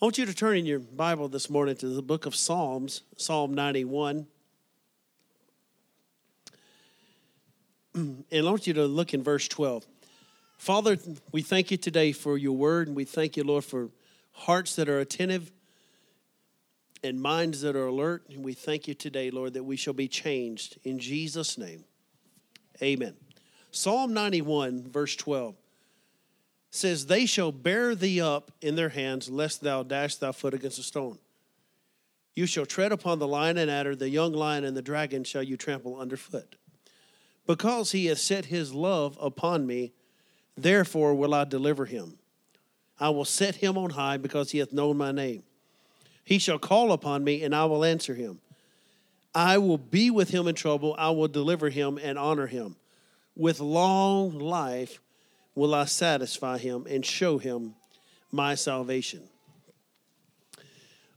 I want you to turn in your Bible this morning to the book of Psalms, Psalm 91. And I want you to look in verse 12. Father, we thank you today for your word, and we thank you, Lord, for hearts that are attentive and minds that are alert. And we thank you today, Lord, that we shall be changed. In Jesus' name, amen. Psalm 91, verse 12 says, They shall bear thee up in their hands, lest thou dash thy foot against a stone. You shall tread upon the lion and adder, the young lion and the dragon shall you trample underfoot. Because he hath set his love upon me, therefore will I deliver him. I will set him on high because he hath known my name. He shall call upon me, and I will answer him. I will be with him in trouble. I will deliver him and honor him. With long life will I satisfy him and show him my salvation.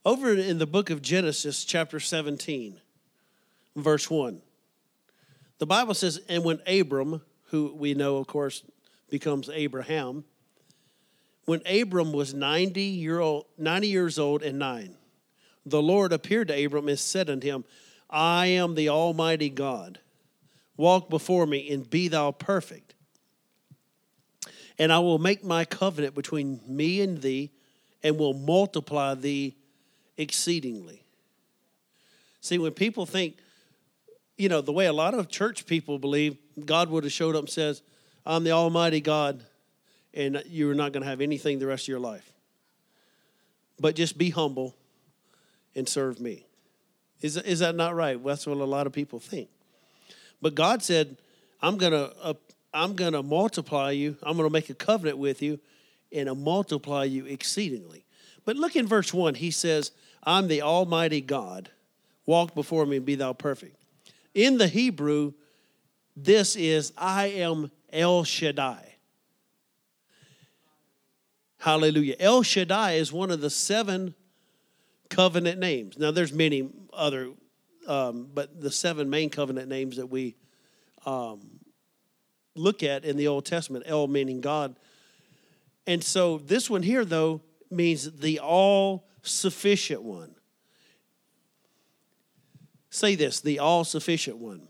Over in the book of Genesis, chapter 17, verse 1, the Bible says, And when Abram, who we know, of course, becomes Abraham, when Abram was 90, year old, 90 years old and nine, the Lord appeared to Abram and said unto him, I am the Almighty God. Walk before me and be thou perfect and I will make my covenant between me and thee, and will multiply thee exceedingly. See, when people think, you know, the way a lot of church people believe, God would have showed up and says, I'm the Almighty God, and you're not going to have anything the rest of your life. But just be humble and serve me. Is, is that not right? That's what a lot of people think. But God said, I'm going to uh, I'm going to multiply you. I'm going to make a covenant with you and I'll multiply you exceedingly. But look in verse 1. He says, I'm the Almighty God. Walk before me and be thou perfect. In the Hebrew, this is I am El Shaddai. Hallelujah. El Shaddai is one of the seven covenant names. Now, there's many other, um, but the seven main covenant names that we um, look at in the Old Testament, El meaning God. And so this one here, though, means the all sufficient one. Say this the all sufficient one.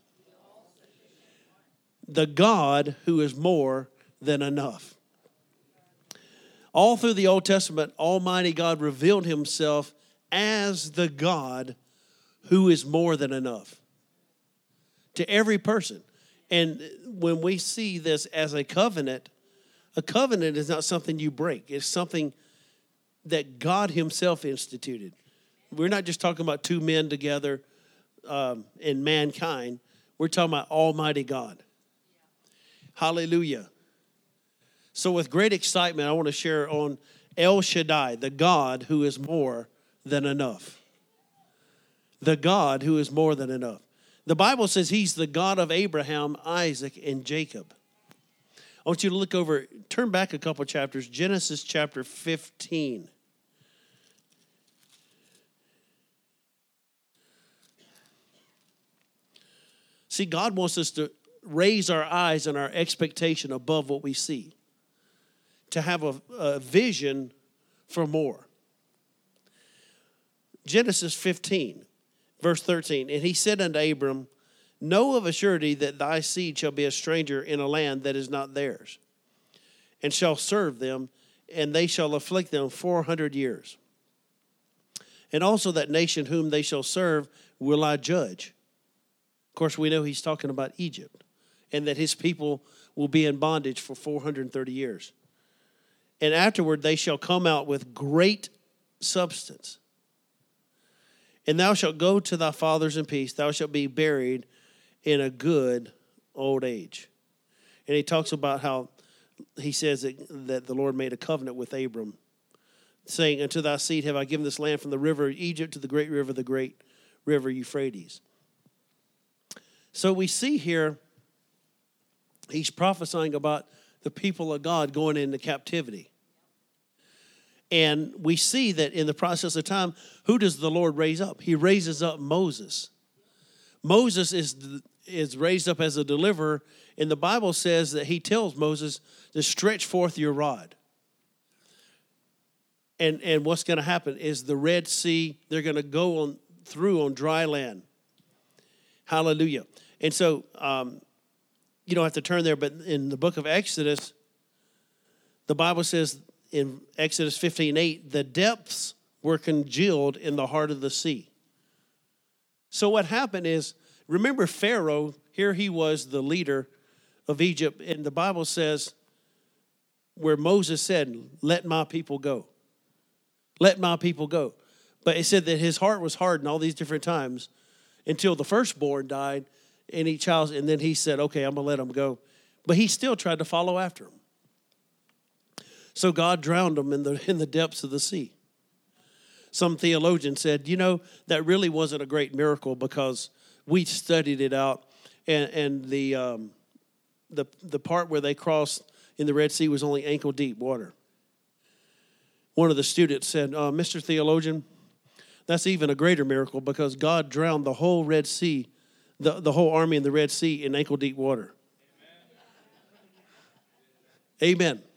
The God who is more than enough. All through the Old Testament, Almighty God revealed himself as the God who is more than enough to every person. And when we see this as a covenant, a covenant is not something you break, it's something that God Himself instituted. We're not just talking about two men together um, in mankind, we're talking about Almighty God. Hallelujah. So, with great excitement, I want to share on El Shaddai, the God who is more than enough. The God who is more than enough. The Bible says he's the God of Abraham, Isaac, and Jacob. I want you to look over, turn back a couple chapters, Genesis chapter 15. See, God wants us to raise our eyes and our expectation above what we see, to have a, a vision for more. Genesis 15 verse 13 and he said unto abram know of a surety that thy seed shall be a stranger in a land that is not theirs and shall serve them and they shall afflict them 400 years. And also that nation whom they shall serve will i judge. Of course we know he's talking about egypt and that his people will be in bondage for 430 years. And afterward they shall come out with great substance and thou shalt go to thy fathers in peace. Thou shalt be buried in a good old age. And he talks about how he says that, that the Lord made a covenant with Abram, saying, Unto thy seed have I given this land from the river Egypt to the great river, the great river Euphrates. So we see here, he's prophesying about the people of God going into captivity. And we see that in the process of time, who does the Lord raise up? He raises up Moses. Moses is, is raised up as a deliverer, and the Bible says that he tells Moses to stretch forth your rod. And, and what's going to happen is the Red Sea, they're going to go on through on dry land. Hallelujah. And so um, you don't have to turn there, but in the book of Exodus, the Bible says in Exodus 15 8, the depths were congealed in the heart of the sea. So what happened is, remember Pharaoh, here he was the leader of Egypt, and the Bible says, where Moses said, Let my people go. Let my people go. But it said that his heart was hardened all these different times until the firstborn died, and he child, and then he said, Okay, I'm gonna let him go. But he still tried to follow after him. So God drowned them in the in the depths of the sea. Some theologian said, you know, that really wasn't a great miracle because we studied it out, and and the um, the the part where they crossed in the Red Sea was only ankle deep water. One of the students said, uh, Mr. Theologian, that's even a greater miracle because God drowned the whole Red Sea, the, the whole army in the Red Sea in ankle deep water. Amen. Amen.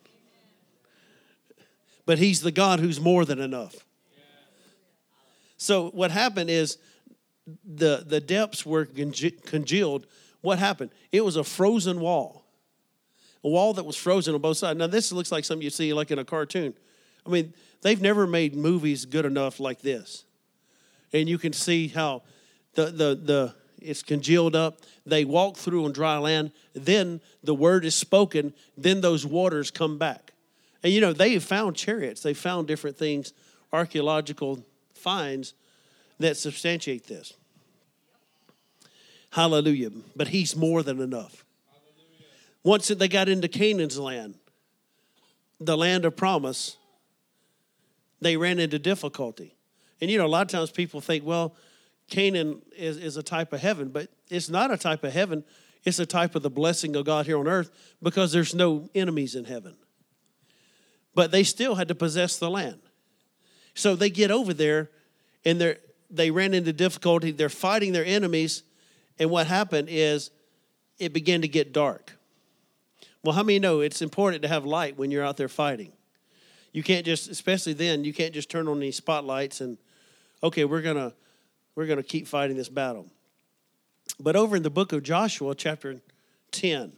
But He's the God who's more than enough. So what happened is the, the depths were congealed. What happened? It was a frozen wall, a wall that was frozen on both sides. Now, this looks like something you see like in a cartoon. I mean, they've never made movies good enough like this. And you can see how the, the, the, it's congealed up. They walk through on dry land. Then the word is spoken. Then those waters come back. And you know, they found chariots. They found different things, archaeological finds that substantiate this. Hallelujah. But he's more than enough. Once they got into Canaan's land, the land of promise, they ran into difficulty. And you know, a lot of times people think, well, Canaan is, is a type of heaven, but it's not a type of heaven. It's a type of the blessing of God here on earth because there's no enemies in heaven. But they still had to possess the land. So they get over there and they they ran into difficulty. They're fighting their enemies. And what happened is it began to get dark. Well, how many know it's important to have light when you're out there fighting? You can't just, especially then, you can't just turn on these spotlights and, okay, we're gonna we're gonna keep fighting this battle. But over in the book of Joshua, chapter 10,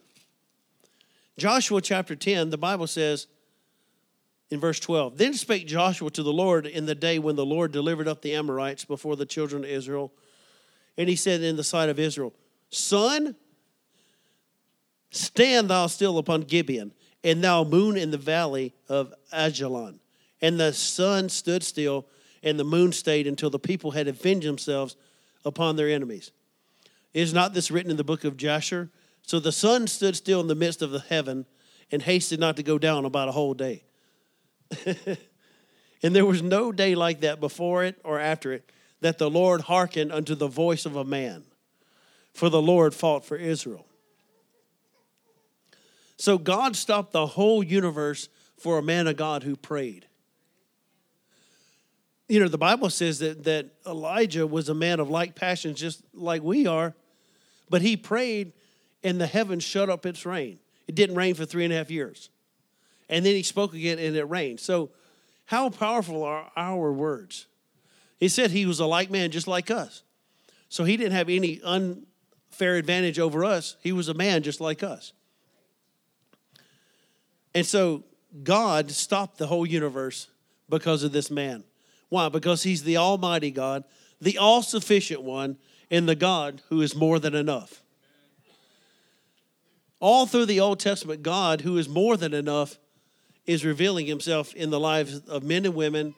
Joshua chapter 10, the Bible says, in verse 12. Then spake Joshua to the Lord in the day when the Lord delivered up the Amorites before the children of Israel. And he said in the sight of Israel, Sun, stand thou still upon Gibeon, and thou moon in the valley of Ajalon. And the sun stood still, and the moon stayed until the people had avenged themselves upon their enemies. Is not this written in the book of Jasher? So the sun stood still in the midst of the heaven and hasted not to go down about a whole day. and there was no day like that before it or after it that the Lord hearkened unto the voice of a man, for the Lord fought for Israel. So God stopped the whole universe for a man of God who prayed. You know, the Bible says that, that Elijah was a man of like passions, just like we are, but he prayed and the heavens shut up its rain. It didn't rain for three and a half years. And then he spoke again and it rained. So, how powerful are our words? He said he was a like man just like us. So, he didn't have any unfair advantage over us. He was a man just like us. And so, God stopped the whole universe because of this man. Why? Because he's the Almighty God, the all sufficient one, and the God who is more than enough. All through the Old Testament, God, who is more than enough, is revealing himself in the lives of men and women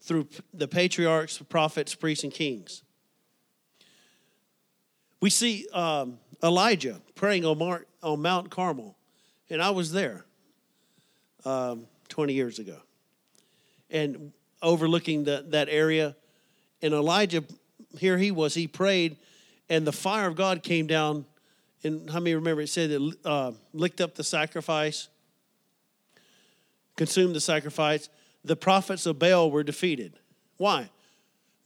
through the patriarchs, prophets, priests, and kings. We see um, Elijah praying on, Mar- on, Mount Carmel, and I was there um, 20 years ago, and overlooking the, that area. And Elijah, here he was, he prayed, and the fire of God came down. And how many remember it said it uh, licked up the sacrifice consumed the sacrifice, the prophets of Baal were defeated. Why?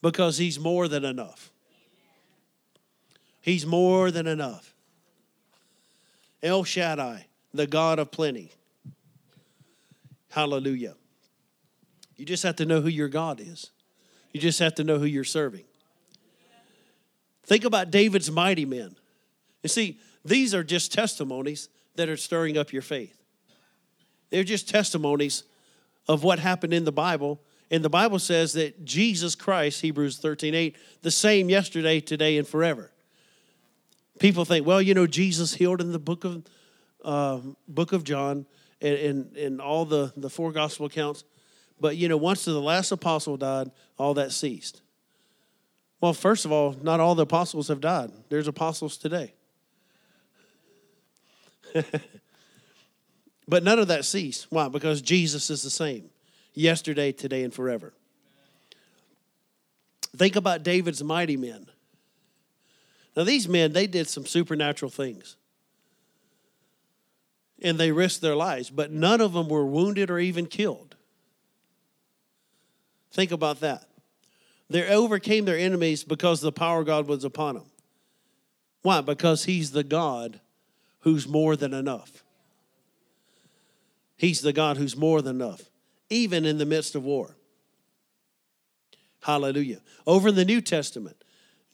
Because he's more than enough. He's more than enough. El Shaddai, the God of plenty. Hallelujah. You just have to know who your God is. You just have to know who you're serving. Think about David's mighty men. You see, these are just testimonies that are stirring up your faith. They're just testimonies of what happened in the Bible. And the Bible says that Jesus Christ, Hebrews 13 8, the same yesterday, today, and forever. People think, well, you know, Jesus healed in the book of uh, book of John and, and, and all the, the four gospel accounts. But, you know, once the last apostle died, all that ceased. Well, first of all, not all the apostles have died. There's apostles today. but none of that ceased. Why? Because Jesus is the same yesterday, today, and forever. Think about David's mighty men. Now, these men, they did some supernatural things. And they risked their lives, but none of them were wounded or even killed. Think about that. They overcame their enemies because the power of God was upon them. Why? Because He's the God who's more than enough. He's the God who's more than enough, even in the midst of war. Hallelujah. Over in the New Testament,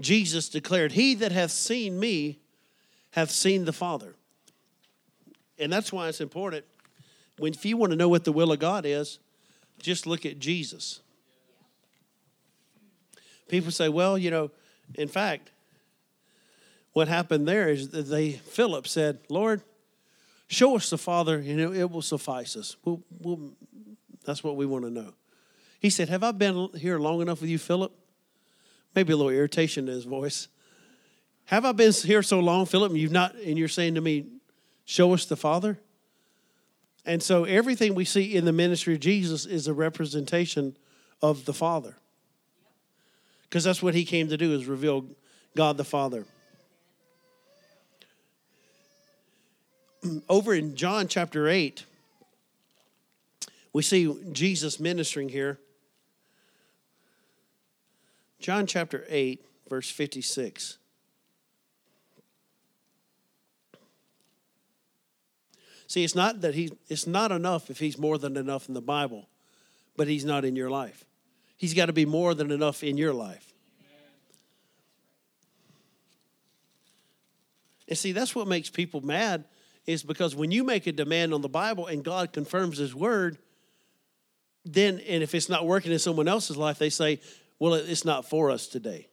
Jesus declared, He that hath seen me hath seen the Father. And that's why it's important. When, if you want to know what the will of God is, just look at Jesus. People say, well, you know, in fact, what happened there is that they Philip said, Lord, show us the Father, and it, it will suffice us. We'll, we'll, that's what we want to know. He said, Have I been here long enough with you, Philip? Maybe a little irritation in his voice. Have I been here so long, Philip, and you've not and you're saying to me, Show us the Father? And so everything we see in the ministry of Jesus is a representation of the Father. Because that's what he came to do is reveal God the Father. Over in John chapter 8, we see Jesus ministering here. John chapter 8, verse 56. See, it's not that he it's not enough if he's more than enough in the Bible, but he's not in your life. He's got to be more than enough in your life. And see, that's what makes people mad is because when you make a demand on the Bible and God confirms his word, then and if it's not working in someone else's life, they say, well, it's not for us today.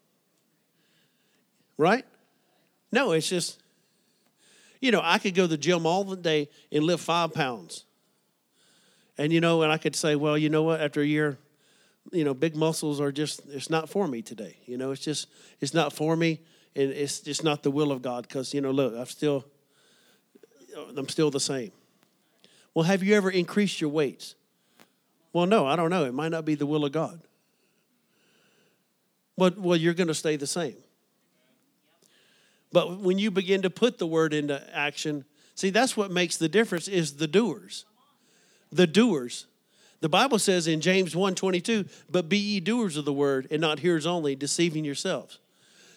Right? No, it's just you know, I could go to the gym all the day and lift five pounds. And, you know, and I could say, well, you know what, after a year, you know, big muscles are just, it's not for me today. You know, it's just, it's not for me. And it's just not the will of God because, you know, look, I'm still, I'm still the same. Well, have you ever increased your weights? Well, no, I don't know. It might not be the will of God. But, well, you're going to stay the same. But when you begin to put the word into action, see, that's what makes the difference is the doers. The doers. The Bible says in James 1:22, "But be ye doers of the word and not hearers only, deceiving yourselves."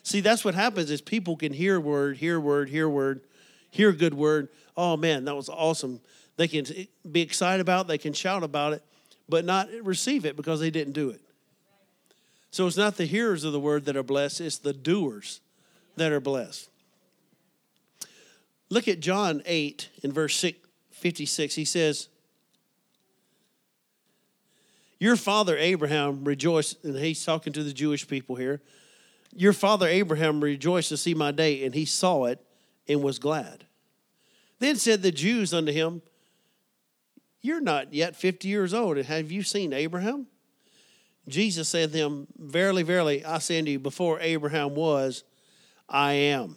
See, that's what happens is people can hear word, hear word, hear word, hear a good word. Oh man, that was awesome. They can be excited about it, they can shout about it, but not receive it because they didn't do it. So it's not the hearers of the word that are blessed, it's the doers that are blessed. Look at John 8 in verse 56. He says, Your father Abraham rejoiced, and he's talking to the Jewish people here. Your father Abraham rejoiced to see my day, and he saw it and was glad. Then said the Jews unto him, You're not yet 50 years old, and have you seen Abraham? Jesus said to them, Verily, verily, I say unto you, before Abraham was, I am.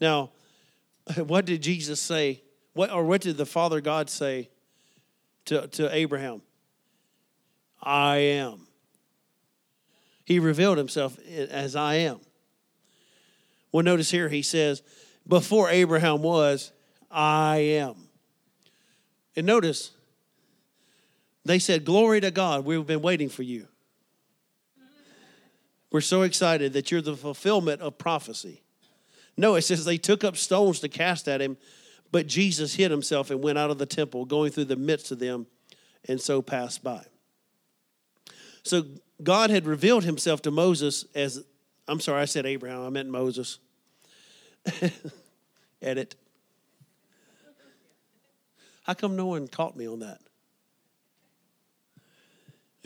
Now, what did Jesus say? What or what did the Father God say to, to Abraham? I am. He revealed himself as I am. Well, notice here he says, Before Abraham was, I am. And notice, they said, Glory to God, we've been waiting for you. We're so excited that you're the fulfillment of prophecy. No, it says they took up stones to cast at him, but Jesus hid himself and went out of the temple, going through the midst of them and so passed by. So God had revealed himself to Moses as, I'm sorry, I said Abraham, I meant Moses. Edit. How come no one caught me on that?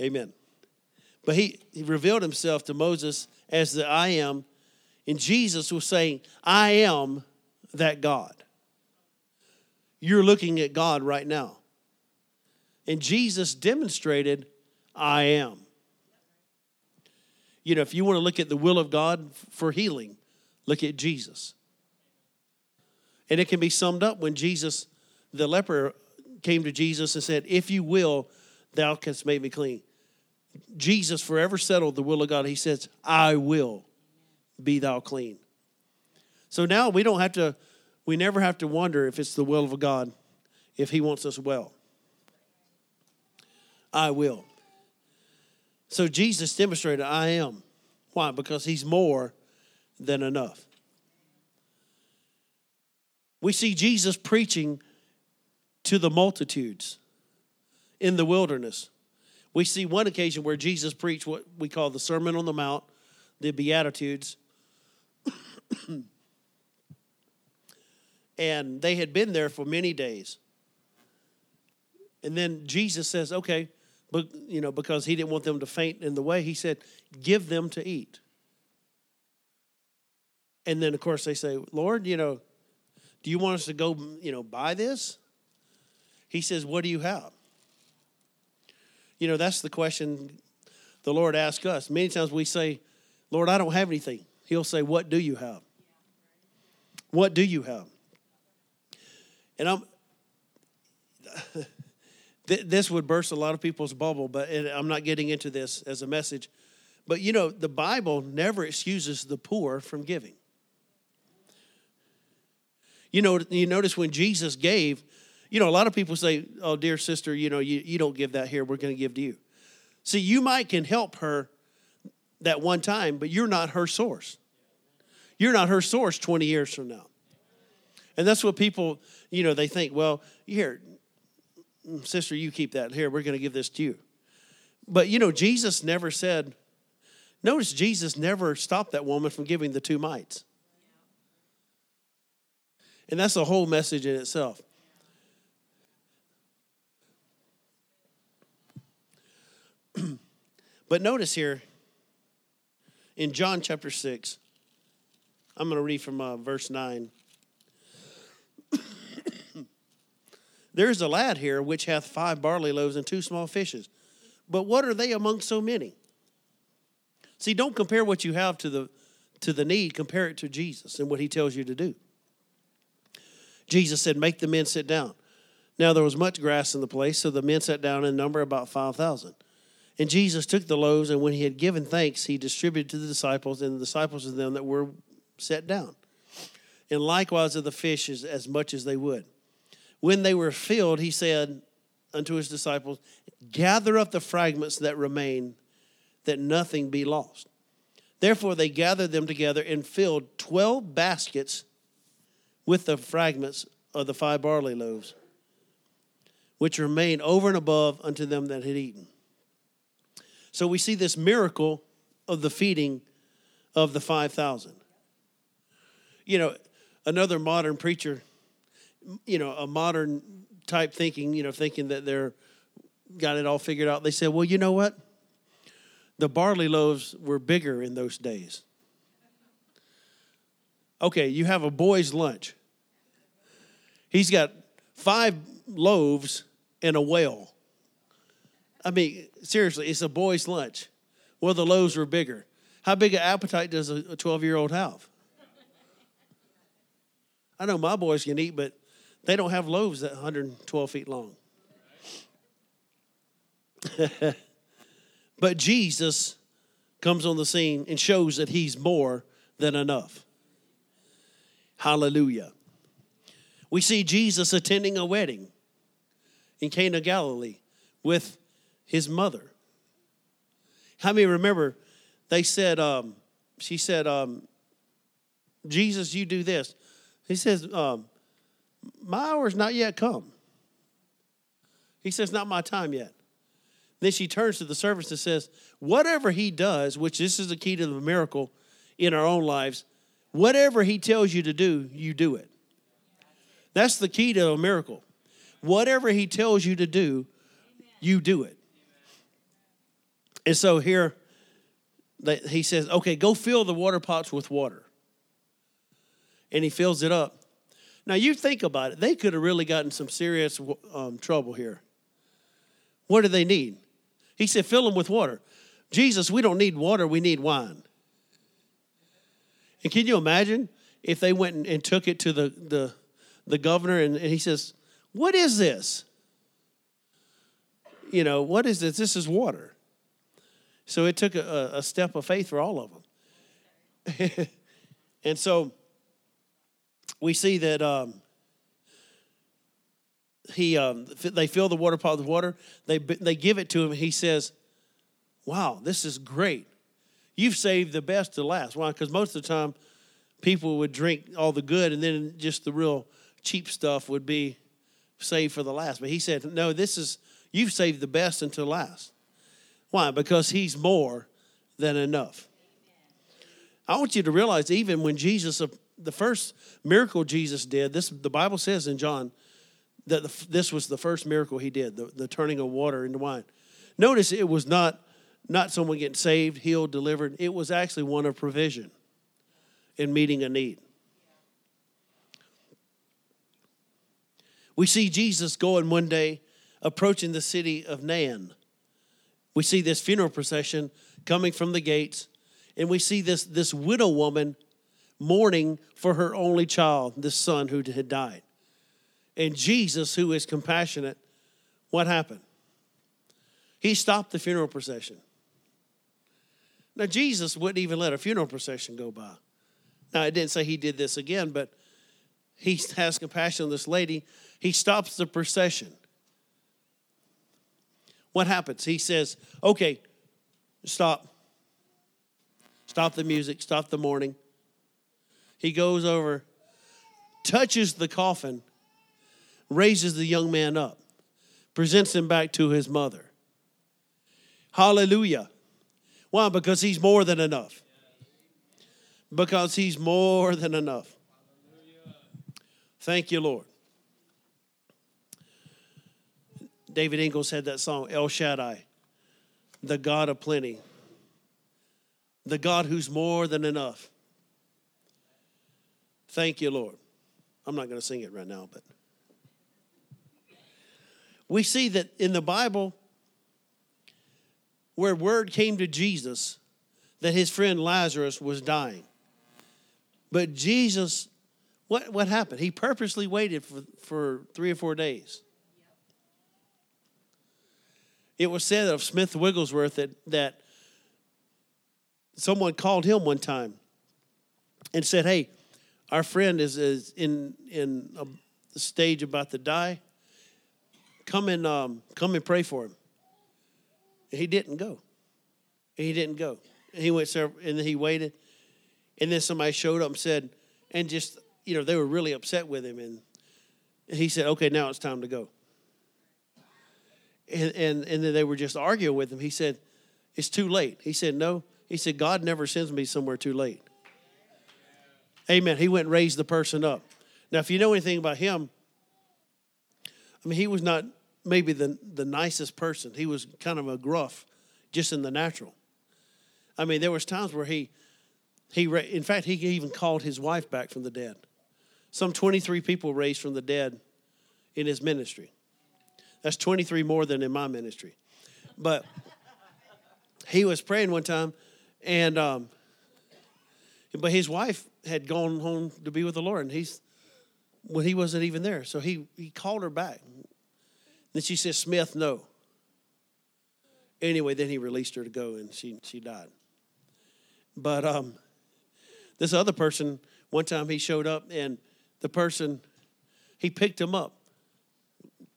Amen. But he, he revealed himself to Moses as the I am, and Jesus was saying, I am that God. You're looking at God right now. And Jesus demonstrated, I am. You know, if you want to look at the will of God for healing, look at Jesus. And it can be summed up when Jesus, the leper, came to Jesus and said, If you will, thou canst make me clean. Jesus forever settled the will of God. He says, I will be thou clean. So now we don't have to, we never have to wonder if it's the will of God, if He wants us well. I will. So Jesus demonstrated, I am. Why? Because He's more than enough. We see Jesus preaching to the multitudes in the wilderness. We see one occasion where Jesus preached what we call the Sermon on the Mount, the Beatitudes. and they had been there for many days. And then Jesus says, okay, but you know, because he didn't want them to faint in the way, he said, give them to eat. And then of course they say, Lord, you know, do you want us to go, you know, buy this? He says, What do you have? You know, that's the question the Lord asks us. Many times we say, Lord, I don't have anything. He'll say, What do you have? What do you have? And I'm, this would burst a lot of people's bubble, but I'm not getting into this as a message. But you know, the Bible never excuses the poor from giving. You know, you notice when Jesus gave, you know, a lot of people say, "Oh, dear sister, you know, you, you don't give that here. We're going to give to you." See, you might can help her that one time, but you're not her source. You're not her source 20 years from now. And that's what people, you know, they think, well, here, sister, you keep that. Here, we're going to give this to you. But, you know, Jesus never said, notice Jesus never stopped that woman from giving the two mites. And that's a whole message in itself. but notice here in John chapter 6, I'm going to read from uh, verse 9. there is a lad here which hath five barley loaves and two small fishes. But what are they among so many? See, don't compare what you have to the to the need, compare it to Jesus and what he tells you to do. Jesus said, Make the men sit down. Now there was much grass in the place, so the men sat down in number about 5,000. And Jesus took the loaves, and when he had given thanks, he distributed to the disciples, and the disciples of them that were set down. And likewise of the fishes, as much as they would. When they were filled, he said unto his disciples, Gather up the fragments that remain, that nothing be lost. Therefore they gathered them together and filled twelve baskets with the fragments of the five barley loaves, which remained over and above unto them that had eaten. So we see this miracle of the feeding of the 5,000. You know, another modern preacher, you know, a modern type thinking, you know, thinking that they're got it all figured out. They said, well, you know what? The barley loaves were bigger in those days. Okay, you have a boy's lunch. He's got five loaves and a whale. I mean, seriously, it's a boy's lunch. Well, the loaves were bigger. How big an appetite does a 12 year old have? I know my boys can eat, but they don't have loaves that 112 feet long. but Jesus comes on the scene and shows that he's more than enough. Hallelujah we see Jesus attending a wedding in Cana, Galilee, with his mother. How many remember they said, um, she said, um, Jesus, you do this. He says, um, My hour's not yet come. He says, Not my time yet. Then she turns to the servants and says, Whatever he does, which this is the key to the miracle in our own lives, whatever he tells you to do, you do it. That's the key to a miracle. Whatever he tells you to do, you do it. And so here he says, Okay, go fill the water pots with water. And he fills it up. Now you think about it, they could have really gotten some serious um, trouble here. What do they need? He said, fill them with water. Jesus, we don't need water, we need wine. And can you imagine if they went and, and took it to the, the, the governor and, he says, What is this? You know, what is this? This is water. So it took a, a step of faith for all of them. and so we see that um, he um, they fill the water pot with water. They they give it to him. He says, "Wow, this is great. You've saved the best to last." Why? Because most of the time, people would drink all the good, and then just the real cheap stuff would be saved for the last. But he said, "No, this is you've saved the best until last." Why? Because he's more than enough. I want you to realize, even when Jesus uh, the first miracle Jesus did, this the Bible says in John that the, this was the first miracle he did, the, the turning of water into wine. Notice it was not not someone getting saved, healed, delivered. It was actually one of provision in meeting a need. We see Jesus going one day approaching the city of Nain. We see this funeral procession coming from the gates, and we see this, this widow woman mourning for her only child, this son who had died. And Jesus, who is compassionate, what happened? He stopped the funeral procession. Now, Jesus wouldn't even let a funeral procession go by. Now, I didn't say he did this again, but he has compassion on this lady. He stops the procession. What happens? He says, okay, stop. Stop the music, stop the mourning. He goes over, touches the coffin, raises the young man up, presents him back to his mother. Hallelujah. Why? Because he's more than enough. Because he's more than enough. Thank you, Lord. David Ingalls had that song, El Shaddai, the God of plenty, the God who's more than enough. Thank you, Lord. I'm not going to sing it right now, but we see that in the Bible, where word came to Jesus that his friend Lazarus was dying. But Jesus, what, what happened? He purposely waited for, for three or four days. It was said of Smith Wigglesworth that, that someone called him one time and said, Hey, our friend is, is in, in a stage about to die. Come and, um, come and pray for him. He didn't go. He didn't go. He went and then he waited. And then somebody showed up and said, and just, you know, they were really upset with him. And he said, okay, now it's time to go. And, and, and then they were just arguing with him. He said, it's too late. He said, no. He said, God never sends me somewhere too late. Amen. He went and raised the person up. Now, if you know anything about him, I mean, he was not maybe the, the nicest person. He was kind of a gruff, just in the natural. I mean, there was times where he, he in fact, he even called his wife back from the dead. Some 23 people raised from the dead in his ministry. That's 23 more than in my ministry. But he was praying one time, and um, but his wife had gone home to be with the Lord, and he's when he wasn't even there. So he he called her back. Then she said, Smith, no. Anyway, then he released her to go, and she she died. But um, this other person, one time he showed up, and the person he picked him up,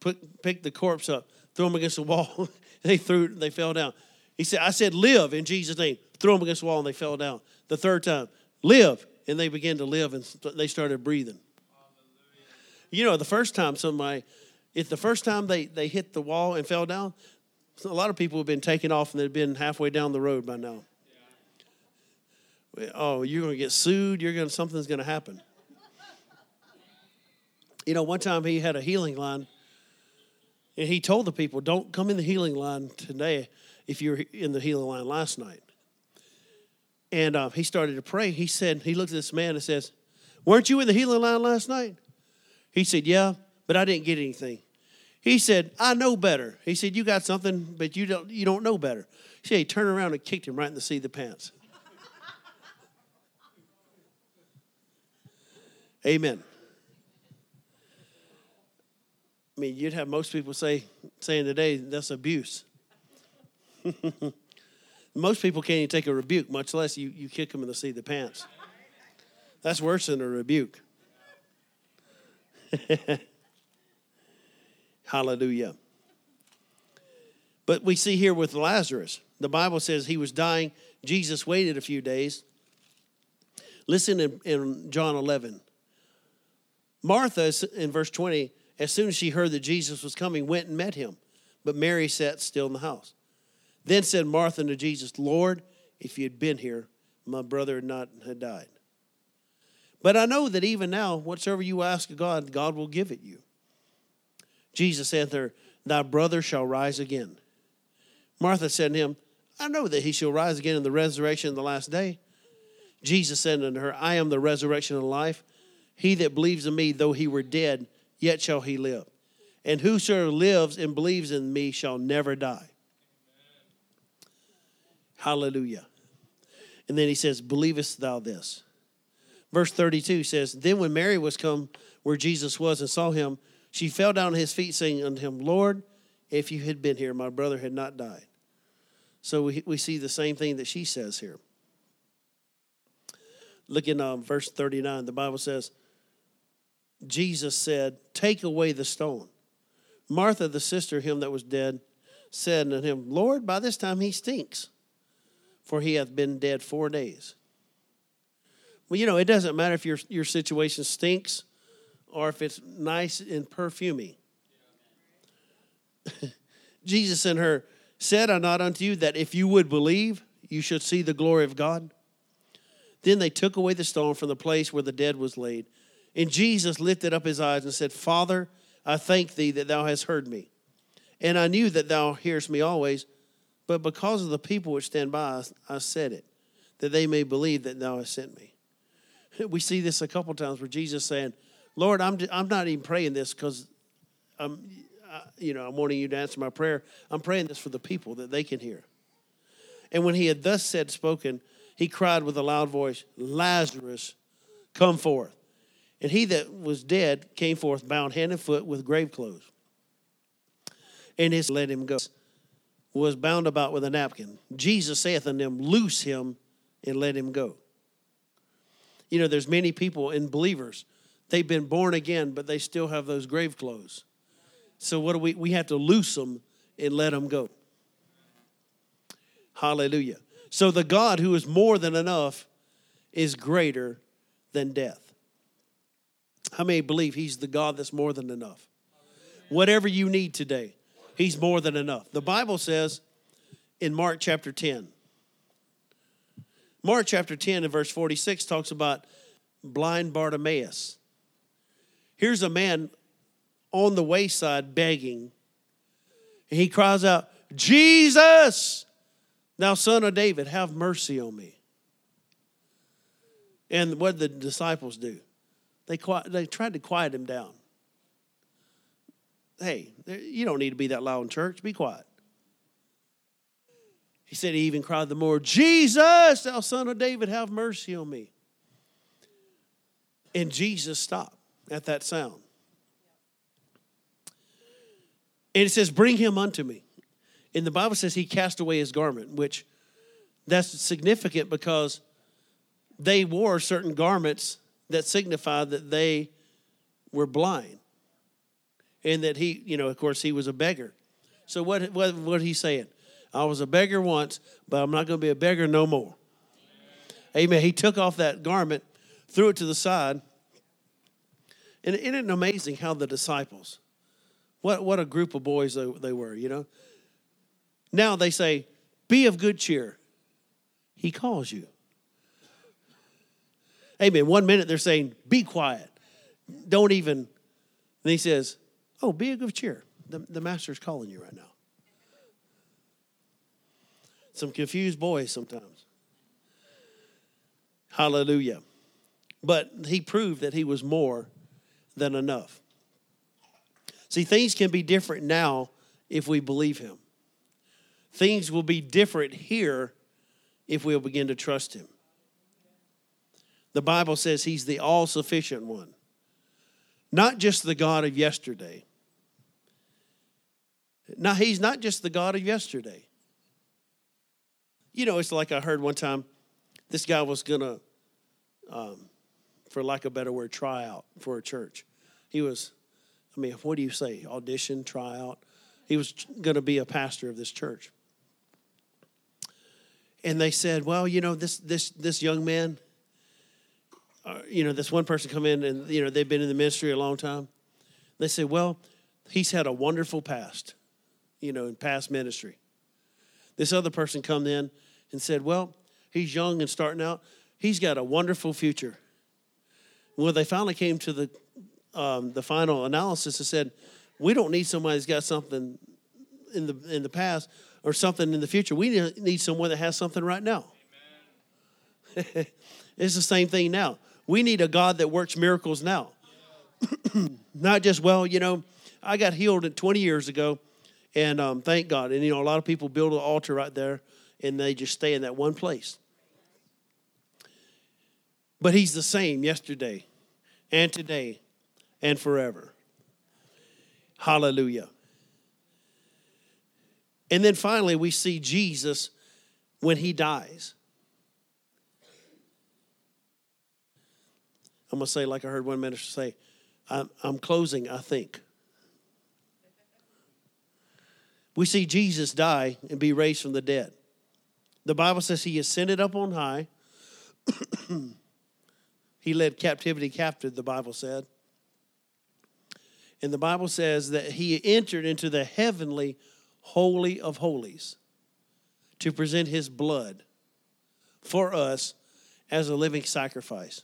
put picked the corpse up, threw him against the wall. they threw they fell down. He said, I said, live in Jesus' name. Threw them against the wall and they fell down. The third time, live. And they began to live and they started breathing. Hallelujah. You know, the first time somebody If the first time they, they hit the wall and fell down, a lot of people have been taken off and they've been halfway down the road by now. Oh, you're going to get sued. You're going to something's going to happen. You know, one time he had a healing line, and he told the people, "Don't come in the healing line today if you're in the healing line last night." And uh, he started to pray. He said, he looked at this man and says, "Weren't you in the healing line last night?" He said, "Yeah, but I didn't get anything." He said, "I know better." He said, "You got something, but you don't. You don't know better." He said, he turned around and kicked him right in the seat of the pants. Amen. I mean, you'd have most people say saying today that's abuse. most people can't even take a rebuke, much less you, you kick them in the seat of the pants. That's worse than a rebuke. Hallelujah. But we see here with Lazarus, the Bible says he was dying. Jesus waited a few days. Listen in, in John 11. Martha, in verse 20, as soon as she heard that Jesus was coming, went and met him. But Mary sat still in the house. Then said Martha to Jesus, Lord, if you had been here, my brother had not had died. But I know that even now, whatsoever you ask of God, God will give it you. Jesus to her, Thy brother shall rise again. Martha said to him, I know that he shall rise again in the resurrection of the last day. Jesus said unto her, I am the resurrection and life. He that believes in me, though he were dead, yet shall he live. And whosoever lives and believes in me shall never die. Hallelujah. And then he says, Believest thou this? Verse 32 says, Then when Mary was come where Jesus was and saw him, she fell down at his feet, saying unto him, Lord, if you had been here, my brother had not died. So we, we see the same thing that she says here. Look in um, verse 39. The Bible says, Jesus said, Take away the stone. Martha, the sister of him that was dead, said unto him, Lord, by this time he stinks, for he hath been dead four days. Well, you know, it doesn't matter if your, your situation stinks or if it's nice and perfumey. Jesus and her said, I not unto you that if you would believe, you should see the glory of God? Then they took away the stone from the place where the dead was laid. And Jesus lifted up his eyes and said, Father, I thank thee that thou hast heard me. And I knew that thou hearest me always, but because of the people which stand by, I said it, that they may believe that thou hast sent me. We see this a couple times where Jesus saying, Lord, I'm, I'm not even praying this because I'm, you know, I'm wanting you to answer my prayer. I'm praying this for the people that they can hear. And when he had thus said, spoken, he cried with a loud voice, Lazarus, come forth. And he that was dead came forth, bound hand and foot with grave clothes. And his let him go, was bound about with a napkin. Jesus saith unto them, Loose him and let him go. You know, there's many people in believers, they've been born again, but they still have those grave clothes. So what do we we have to loose them and let them go. Hallelujah. So the God who is more than enough is greater than death. How many believe He's the God that's more than enough? Whatever you need today, He's more than enough. The Bible says in Mark chapter 10, Mark chapter 10 and verse 46 talks about blind Bartimaeus. Here's a man on the wayside begging, and he cries out, Jesus, thou son of David, have mercy on me. And what did the disciples do? They, they tried to quiet him down. Hey, you don't need to be that loud in church. Be quiet. He said he even cried the more, Jesus, thou son of David, have mercy on me. And Jesus stopped at that sound. And it says, Bring him unto me. And the Bible says he cast away his garment, which that's significant because they wore certain garments that signified that they were blind and that he, you know, of course, he was a beggar. So what what what he saying? I was a beggar once, but I'm not going to be a beggar no more. Amen. He took off that garment, threw it to the side. And isn't it amazing how the disciples, What, what a group of boys they, they were, you know. Now they say, Be of good cheer. He calls you. Amen. One minute they're saying, Be quiet. Don't even. And he says, Oh, be of good cheer. The, the master's calling you right now. Some confused boys sometimes. Hallelujah. But he proved that he was more than enough. See, things can be different now if we believe him. Things will be different here if we'll begin to trust him. The Bible says he's the all sufficient one, not just the God of yesterday. Now, he's not just the God of yesterday. You know, it's like I heard one time this guy was going to, um, for lack of a better word, try out for a church. He was, I mean, what do you say? Audition, try out. He was going to be a pastor of this church. And they said, well, you know, this, this, this young man, you know, this one person come in and, you know, they've been in the ministry a long time. They said, well, he's had a wonderful past, you know, in past ministry. This other person come in and said, well, he's young and starting out. He's got a wonderful future. When they finally came to the, um, the final analysis, and said, we don't need somebody who's got something in the, in the past or something in the future. We need someone that has something right now. it's the same thing now. We need a God that works miracles now. Not just, well, you know, I got healed 20 years ago, and um, thank God. And, you know, a lot of people build an altar right there, and they just stay in that one place. But He's the same yesterday and today and forever. Hallelujah. And then finally, we see Jesus when he dies. I'm going to say, like I heard one minister say, I'm, I'm closing, I think. We see Jesus die and be raised from the dead. The Bible says he ascended up on high. he led captivity captive, the Bible said. And the Bible says that he entered into the heavenly Holy of Holies to present his blood for us as a living sacrifice.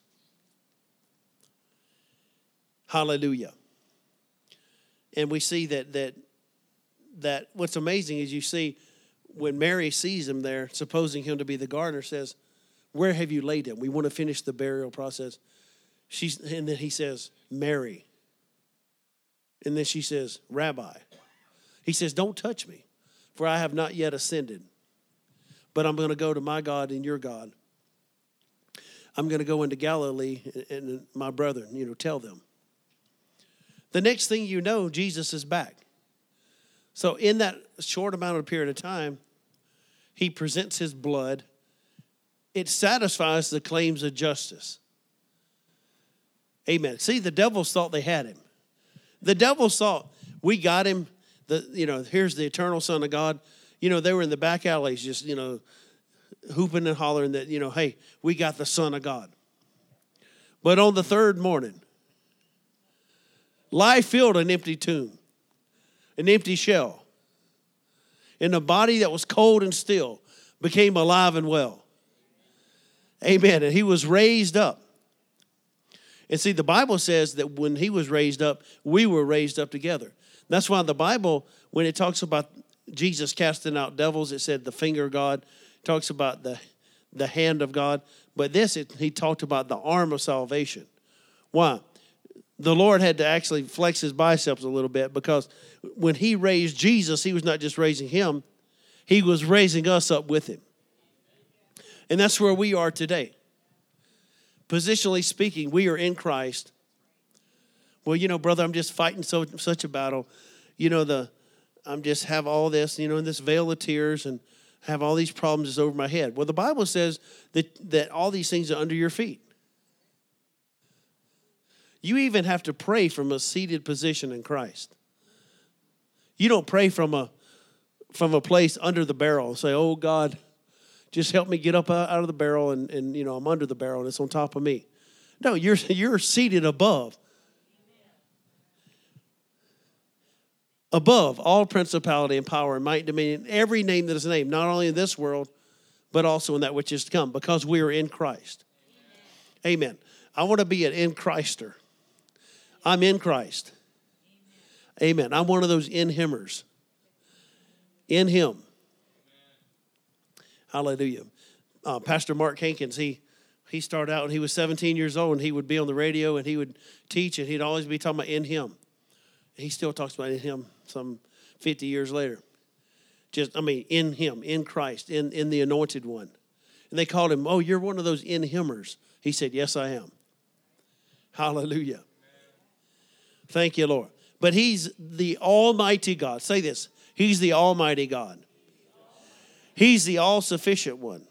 Hallelujah. And we see that that that what's amazing is you see when Mary sees him there, supposing him to be the gardener, says, Where have you laid him? We want to finish the burial process. She's and then he says, Mary. And then she says, Rabbi. He says, Don't touch me, for I have not yet ascended. But I'm going to go to my God and your God. I'm going to go into Galilee and my brethren, you know, tell them. The next thing you know, Jesus is back. So, in that short amount of period of time, he presents his blood. It satisfies the claims of justice. Amen. See, the devils thought they had him. The devils thought, we got him the you know here's the eternal son of god you know they were in the back alleys just you know hooping and hollering that you know hey we got the son of god but on the third morning life filled an empty tomb an empty shell and a body that was cold and still became alive and well amen and he was raised up and see the bible says that when he was raised up we were raised up together that's why the Bible, when it talks about Jesus casting out devils, it said the finger of God, talks about the, the hand of God. But this, it, he talked about the arm of salvation. Why? The Lord had to actually flex his biceps a little bit because when he raised Jesus, he was not just raising him, he was raising us up with him. And that's where we are today. Positionally speaking, we are in Christ well, you know, brother, I'm just fighting so such a battle. You know, the I'm just have all this, you know, in this vale of tears and have all these problems just over my head. Well, the Bible says that that all these things are under your feet. You even have to pray from a seated position in Christ. You don't pray from a from a place under the barrel and say, "Oh God, just help me get up out of the barrel and, and you know I'm under the barrel and it's on top of me." No, you're you're seated above. above all principality and power and might and dominion, every name that is named, not only in this world, but also in that which is to come, because we are in Christ. Amen. I want to be an in Christer. I'm in Christ. Amen. I'm one of those in Himmers. In Him. Hallelujah. Uh, Pastor Mark Hankins, he he started out when he was 17 years old and he would be on the radio and he would teach and he'd always be talking about in him. He still talks about in him some 50 years later. Just, I mean, in him, in Christ, in, in the anointed one. And they called him, Oh, you're one of those in himmers. He said, Yes, I am. Hallelujah. Thank you, Lord. But he's the Almighty God. Say this He's the Almighty God. He's the all sufficient one.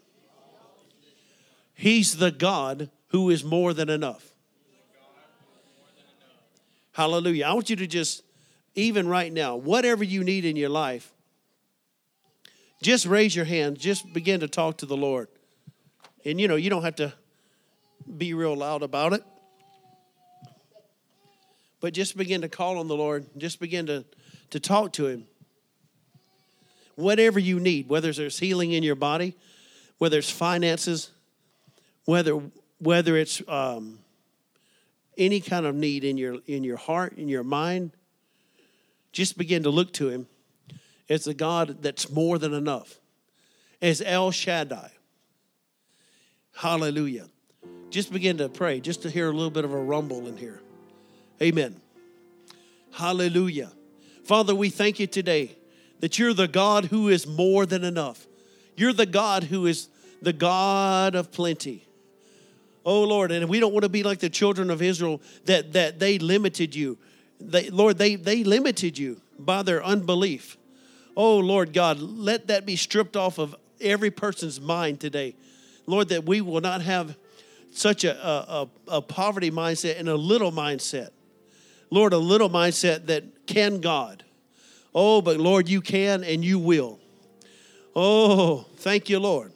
He's the God who is more than enough. Hallelujah. I want you to just, even right now, whatever you need in your life, just raise your hand. Just begin to talk to the Lord. And you know, you don't have to be real loud about it. But just begin to call on the Lord. Just begin to, to talk to Him. Whatever you need, whether there's healing in your body, whether it's finances, whether whether it's um, any kind of need in your in your heart, in your mind, just begin to look to Him as a God that's more than enough, as El Shaddai. Hallelujah. Just begin to pray, just to hear a little bit of a rumble in here. Amen. Hallelujah. Father, we thank you today that you're the God who is more than enough. You're the God who is the God of plenty. Oh Lord, and we don't want to be like the children of Israel that that they limited you. They, Lord, they they limited you by their unbelief. Oh Lord God, let that be stripped off of every person's mind today. Lord, that we will not have such a, a, a poverty mindset and a little mindset. Lord, a little mindset that can God. Oh, but Lord, you can and you will. Oh, thank you, Lord.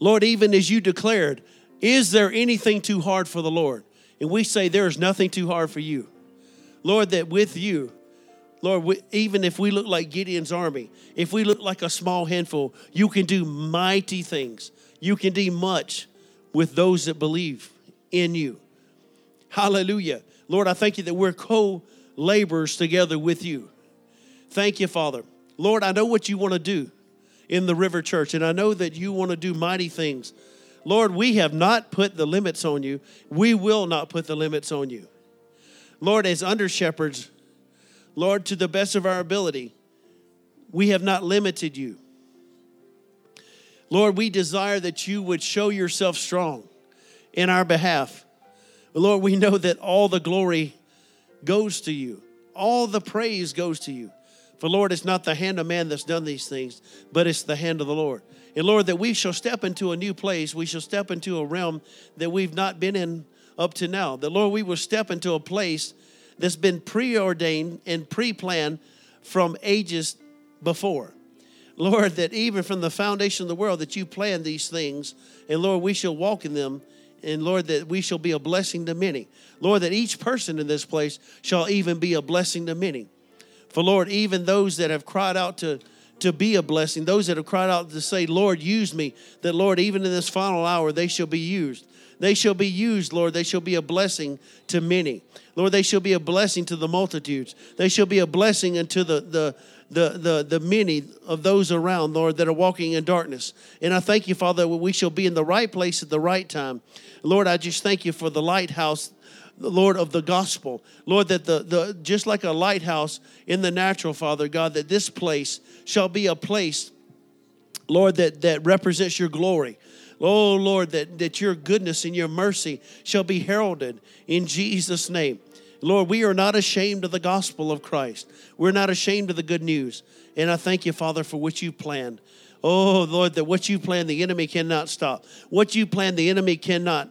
Lord, even as you declared, is there anything too hard for the Lord? And we say, There is nothing too hard for you. Lord, that with you, Lord, even if we look like Gideon's army, if we look like a small handful, you can do mighty things. You can do much with those that believe in you. Hallelujah. Lord, I thank you that we're co laborers together with you. Thank you, Father. Lord, I know what you want to do in the River Church, and I know that you want to do mighty things Lord, we have not put the limits on you. We will not put the limits on you. Lord, as under shepherds, Lord, to the best of our ability, we have not limited you. Lord, we desire that you would show yourself strong in our behalf. Lord, we know that all the glory goes to you, all the praise goes to you. For Lord, it's not the hand of man that's done these things, but it's the hand of the Lord. And Lord, that we shall step into a new place. We shall step into a realm that we've not been in up to now. That, Lord, we will step into a place that's been preordained and pre planned from ages before. Lord, that even from the foundation of the world, that you planned these things. And Lord, we shall walk in them. And Lord, that we shall be a blessing to many. Lord, that each person in this place shall even be a blessing to many. For Lord, even those that have cried out to to be a blessing. Those that have cried out to say, Lord, use me, that, Lord, even in this final hour, they shall be used. They shall be used, Lord. They shall be a blessing to many. Lord, they shall be a blessing to the multitudes. They shall be a blessing unto the, the, the, the, the many of those around, Lord, that are walking in darkness. And I thank you, Father, that we shall be in the right place at the right time. Lord, I just thank you for the lighthouse Lord, of the gospel. Lord, that the, the just like a lighthouse in the natural, Father God, that this place shall be a place, Lord, that, that represents your glory. Oh, Lord, that, that your goodness and your mercy shall be heralded in Jesus' name. Lord, we are not ashamed of the gospel of Christ. We're not ashamed of the good news. And I thank you, Father, for what you planned. Oh, Lord, that what you planned, the enemy cannot stop. What you planned, the enemy cannot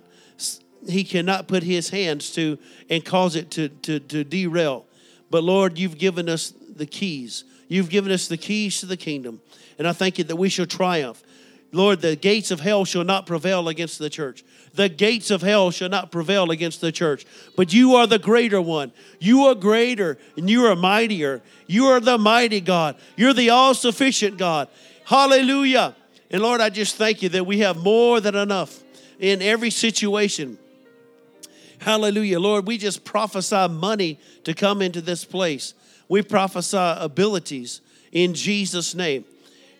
he cannot put his hands to and cause it to, to, to derail. But Lord, you've given us the keys. You've given us the keys to the kingdom. And I thank you that we shall triumph. Lord, the gates of hell shall not prevail against the church. The gates of hell shall not prevail against the church. But you are the greater one. You are greater and you are mightier. You are the mighty God. You're the all sufficient God. Hallelujah. And Lord, I just thank you that we have more than enough in every situation. Hallelujah. Lord, we just prophesy money to come into this place. We prophesy abilities in Jesus' name.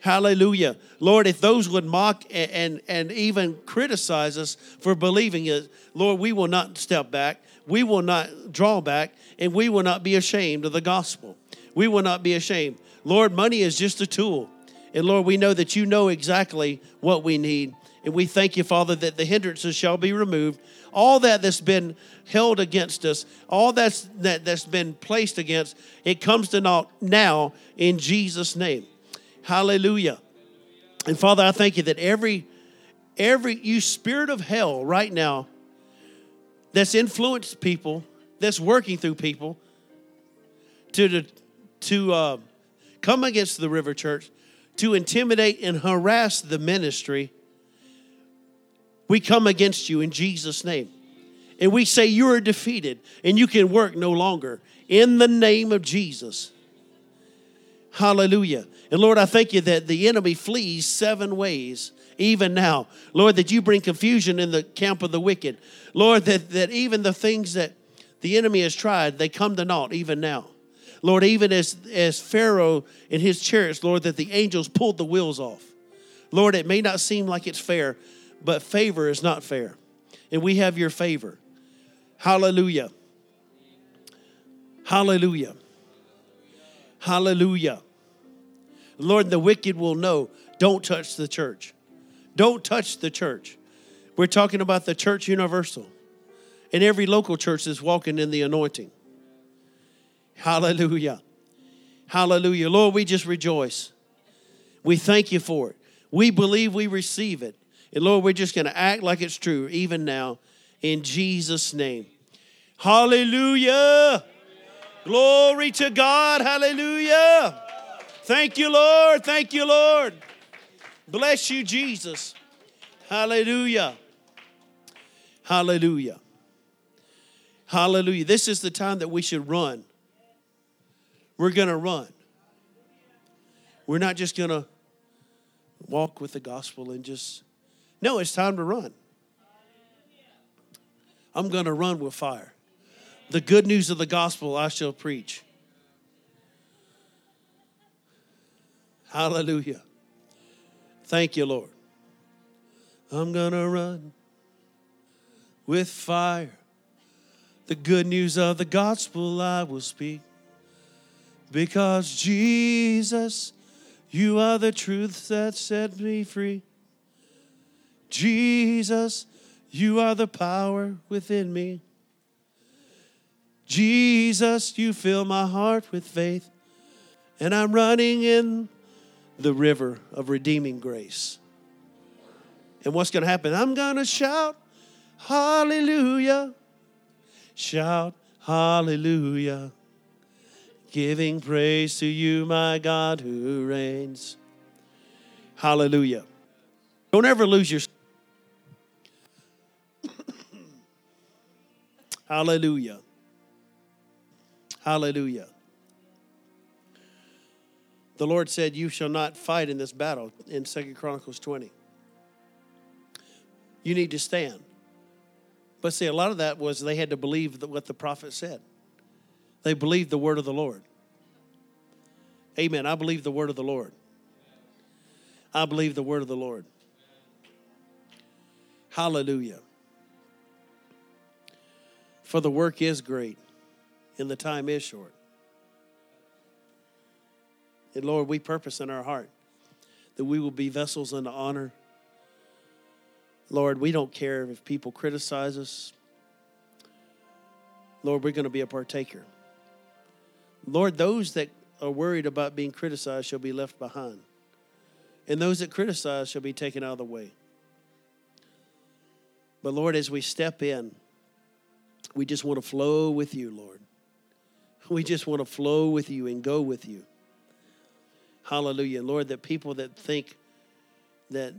Hallelujah. Lord, if those would mock and, and, and, even criticize us for believing it, Lord, we will not step back. We will not draw back, and we will not be ashamed of the gospel. We will not be ashamed. Lord, money is just a tool. And Lord, we know that you know exactly what we need. And we thank you, Father, that the hindrances shall be removed. All that that's been held against us, all that's that, that's been placed against, it comes to naught now in Jesus' name. Hallelujah. And Father, I thank you that every every you spirit of hell right now that's influenced people, that's working through people to to uh, come against the River Church, to intimidate and harass the ministry. We come against you in Jesus' name. And we say you are defeated and you can work no longer in the name of Jesus. Hallelujah. And Lord, I thank you that the enemy flees seven ways even now. Lord, that you bring confusion in the camp of the wicked. Lord, that, that even the things that the enemy has tried, they come to naught even now. Lord, even as, as Pharaoh and his chariots, Lord, that the angels pulled the wheels off. Lord, it may not seem like it's fair, but favor is not fair. And we have your favor. Hallelujah. Hallelujah. Hallelujah. Lord, the wicked will know don't touch the church. Don't touch the church. We're talking about the church universal. And every local church is walking in the anointing. Hallelujah. Hallelujah. Lord, we just rejoice. We thank you for it. We believe we receive it. And Lord, we're just going to act like it's true even now in Jesus' name. Hallelujah. Glory to God. Hallelujah. Thank you, Lord. Thank you, Lord. Bless you, Jesus. Hallelujah. Hallelujah. Hallelujah. This is the time that we should run. We're going to run. We're not just going to walk with the gospel and just, no, it's time to run. I'm going to run with fire. The good news of the gospel I shall preach. Hallelujah. Thank you, Lord. I'm going to run with fire. The good news of the gospel I will speak. Because Jesus, you are the truth that set me free. Jesus, you are the power within me. Jesus, you fill my heart with faith, and I'm running in the river of redeeming grace. And what's going to happen? I'm going to shout, Hallelujah. Shout, Hallelujah. Giving praise to you, my God who reigns. Hallelujah. Don't ever lose your. Hallelujah. Hallelujah the Lord said, You shall not fight in this battle in Second Chronicles 20. You need to stand. But see, a lot of that was they had to believe what the prophet said. They believed the word of the Lord. Amen. I believe the word of the Lord. I believe the word of the Lord. Hallelujah. For the work is great and the time is short. And Lord, we purpose in our heart that we will be vessels unto honor. Lord, we don't care if people criticize us. Lord, we're going to be a partaker. Lord, those that are worried about being criticized shall be left behind, and those that criticize shall be taken out of the way. But Lord, as we step in, we just want to flow with you, Lord. We just want to flow with you and go with you. Hallelujah. Lord, that people that think that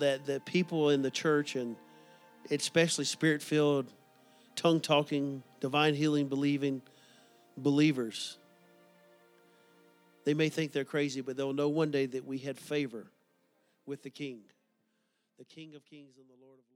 that that people in the church and especially spirit filled, tongue talking, divine healing believing believers, they may think they're crazy, but they'll know one day that we had favor with the King, the King of Kings and the Lord of.